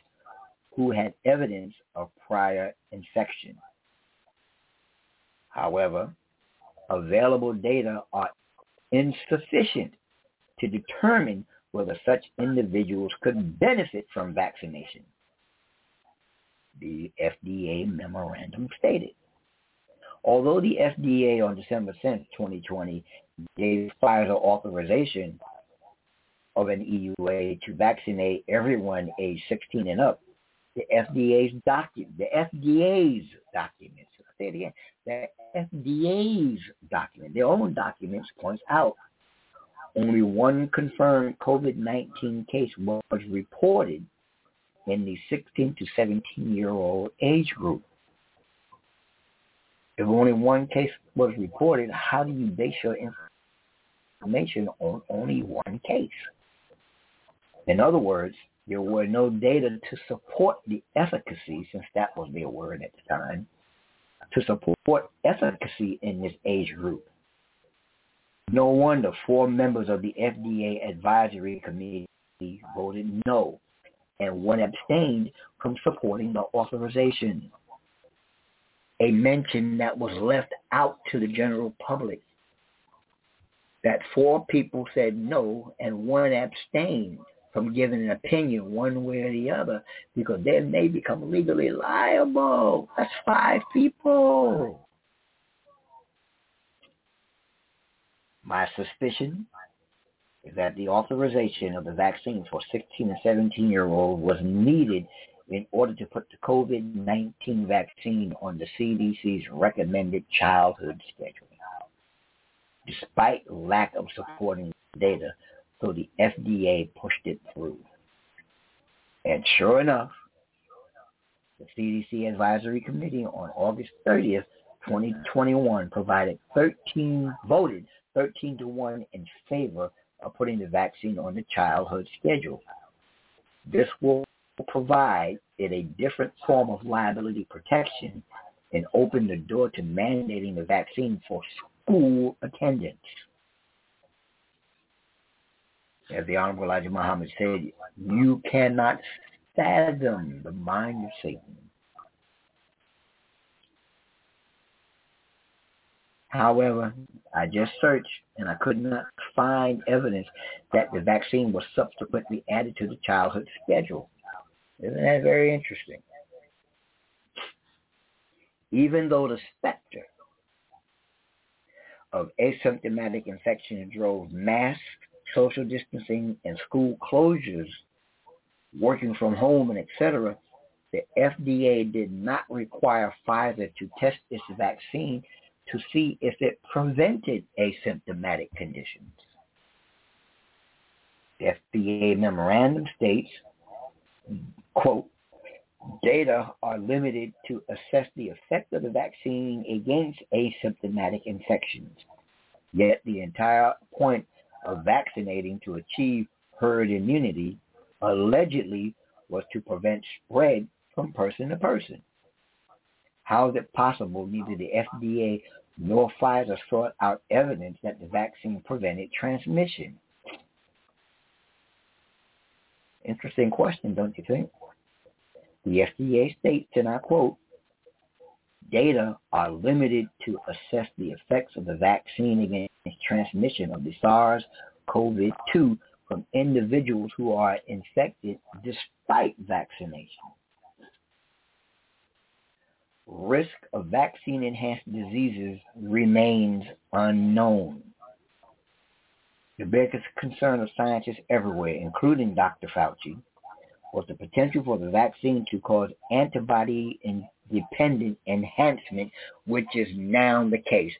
who had evidence of prior infection. However, available data are insufficient to determine whether such individuals could benefit from vaccination the FDA memorandum stated. Although the FDA on December 10, 2020 gave Pfizer authorization of an EUA to vaccinate everyone age 16 and up, the FDA's document, the FDA's documents, say it again, the FDA's document, their own documents points out only one confirmed COVID-19 case was reported in the 16 to 17 year old age group. If only one case was reported, how do you base your information on only one case? In other words, there were no data to support the efficacy, since that was their word at the time, to support efficacy in this age group. No wonder four members of the FDA advisory committee voted no and one abstained from supporting the authorization. A mention that was left out to the general public that four people said no and one abstained from giving an opinion one way or the other because then they become legally liable. That's five people. My suspicion is that the authorization of the vaccine for 16 and 17 year olds was needed in order to put the COVID-19 vaccine on the CDC's recommended childhood schedule. Despite lack of supporting data, so the FDA pushed it through. And sure enough, the CDC Advisory Committee on August 30th, 2021 provided 13, voted 13 to 1 in favor of putting the vaccine on the childhood schedule. This will provide it a different form of liability protection and open the door to mandating the vaccine for school attendance. As the Honorable Elijah Muhammad said, you cannot fathom the mind of Satan. However, I just searched and I could not find evidence that the vaccine was subsequently added to the childhood schedule. Isn't that very interesting? Even though the specter of asymptomatic infection drove mass social distancing and school closures, working from home and etc., the FDA did not require Pfizer to test this vaccine to see if it prevented asymptomatic conditions. The FDA memorandum states, quote, data are limited to assess the effect of the vaccine against asymptomatic infections. Yet the entire point of vaccinating to achieve herd immunity allegedly was to prevent spread from person to person. How is it possible neither the FDA nor Pfizer sought out evidence that the vaccine prevented transmission? Interesting question, don't you think? The FDA states, and I quote, data are limited to assess the effects of the vaccine against transmission of the SARS-CoV-2 from individuals who are infected despite vaccination. Risk of vaccine-enhanced diseases remains unknown. The biggest concern of scientists everywhere, including Dr. Fauci, was the potential for the vaccine to cause antibody dependent enhancement, which is now the case,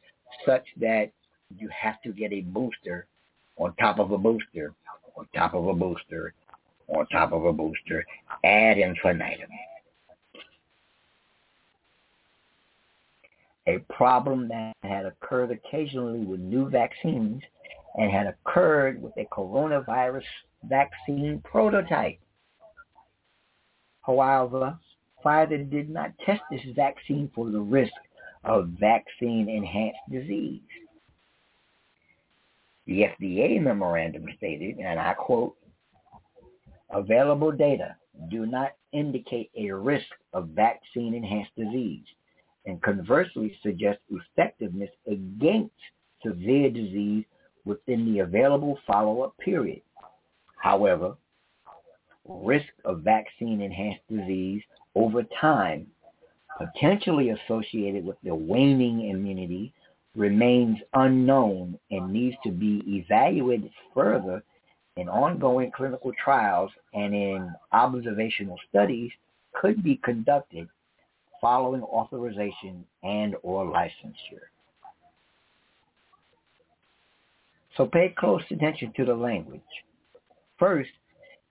such that you have to get a booster on top of a booster, on top of a booster, on top of a booster, ad infinitum. A problem that had occurred occasionally with new vaccines and had occurred with a coronavirus vaccine prototype. However, Pfizer did not test this vaccine for the risk of vaccine-enhanced disease. The FDA memorandum stated, and I quote, available data do not indicate a risk of vaccine-enhanced disease and conversely suggest effectiveness against severe disease within the available follow-up period. However, risk of vaccine-enhanced disease over time, potentially associated with the waning immunity, remains unknown and needs to be evaluated further in ongoing clinical trials and in observational studies could be conducted following authorization and or licensure. So pay close attention to the language. First,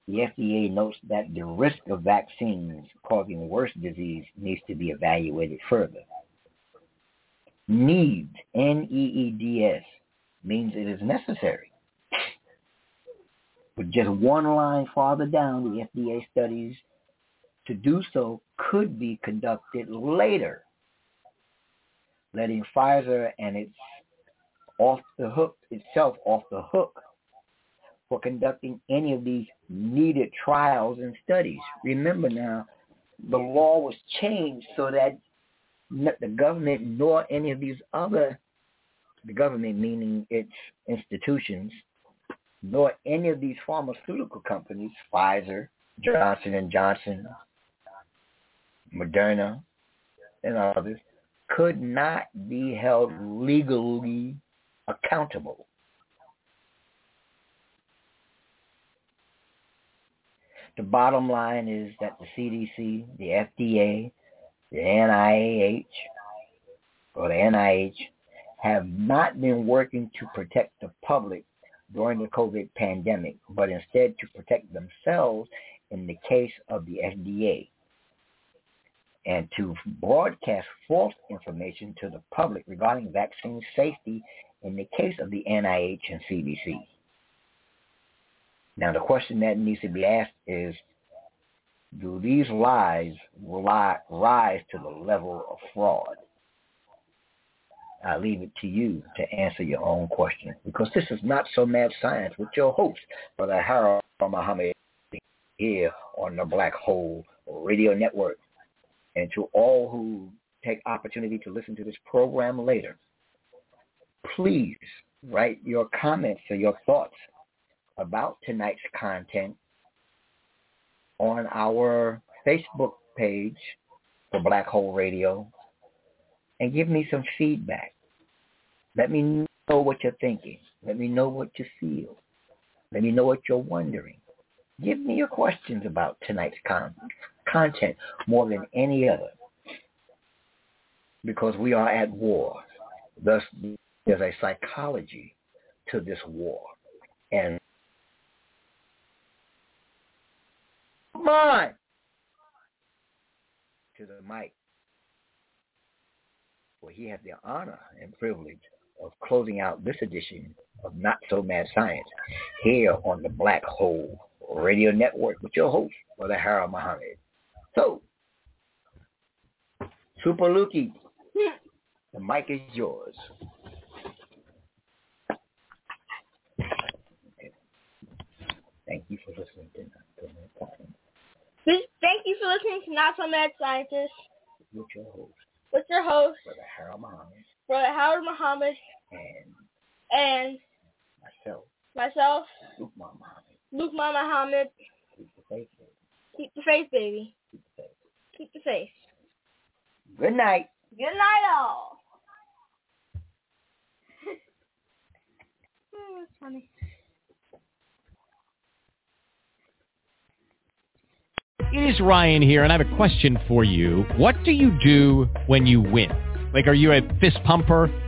the FDA notes that the risk of vaccines causing worse disease needs to be evaluated further. Needs, N-E-E-D-S, means it is necessary. But just one line farther down, the FDA studies to do so could be conducted later, letting Pfizer and its off the hook itself off the hook for conducting any of these needed trials and studies. Remember now, the law was changed so that the government nor any of these other, the government meaning its institutions, nor any of these pharmaceutical companies, Pfizer, Johnson Johnson, Moderna, and others, could not be held legally accountable. The bottom line is that the CDC, the FDA, the NIH, or the NIH have not been working to protect the public during the COVID pandemic, but instead to protect themselves in the case of the FDA and to broadcast false information to the public regarding vaccine safety in the case of the NIH and CDC. Now, the question that needs to be asked is, do these lies rise to the level of fraud? I leave it to you to answer your own question because this is not so mad science with your host, Brother Harold Muhammad, here on the Black Hole Radio Network. And to all who take opportunity to listen to this program later, please write your comments or your thoughts about tonight's content on our Facebook page for Black Hole Radio and give me some feedback. Let me know what you're thinking. Let me know what you feel. Let me know what you're wondering. Give me your questions about tonight's con- content more than any other because we are at war. Thus, there's a psychology to this war. And come on to the mic where he had the honor and privilege of closing out this edition of Not So Mad Science here on the Black Hole Radio Network with your host, Brother Harold Muhammad. So, Super Lukey, the mic is yours. Thank you for listening to Not Thank you for listening to Not So Mad Scientist. With your host. With your host. Brother Harold Muhammad. Brother Howard Muhammad. And. And. Myself. Myself. Luke Muhammad. Luke Muhammad. Keep the faith, baby. Keep the faith, baby. Keep the faith. Keep the faith. Good night. Good night, all. [LAUGHS] oh, that's funny. It is Ryan here, and I have a question for you. What do you do when you win? Like, are you a fist pumper,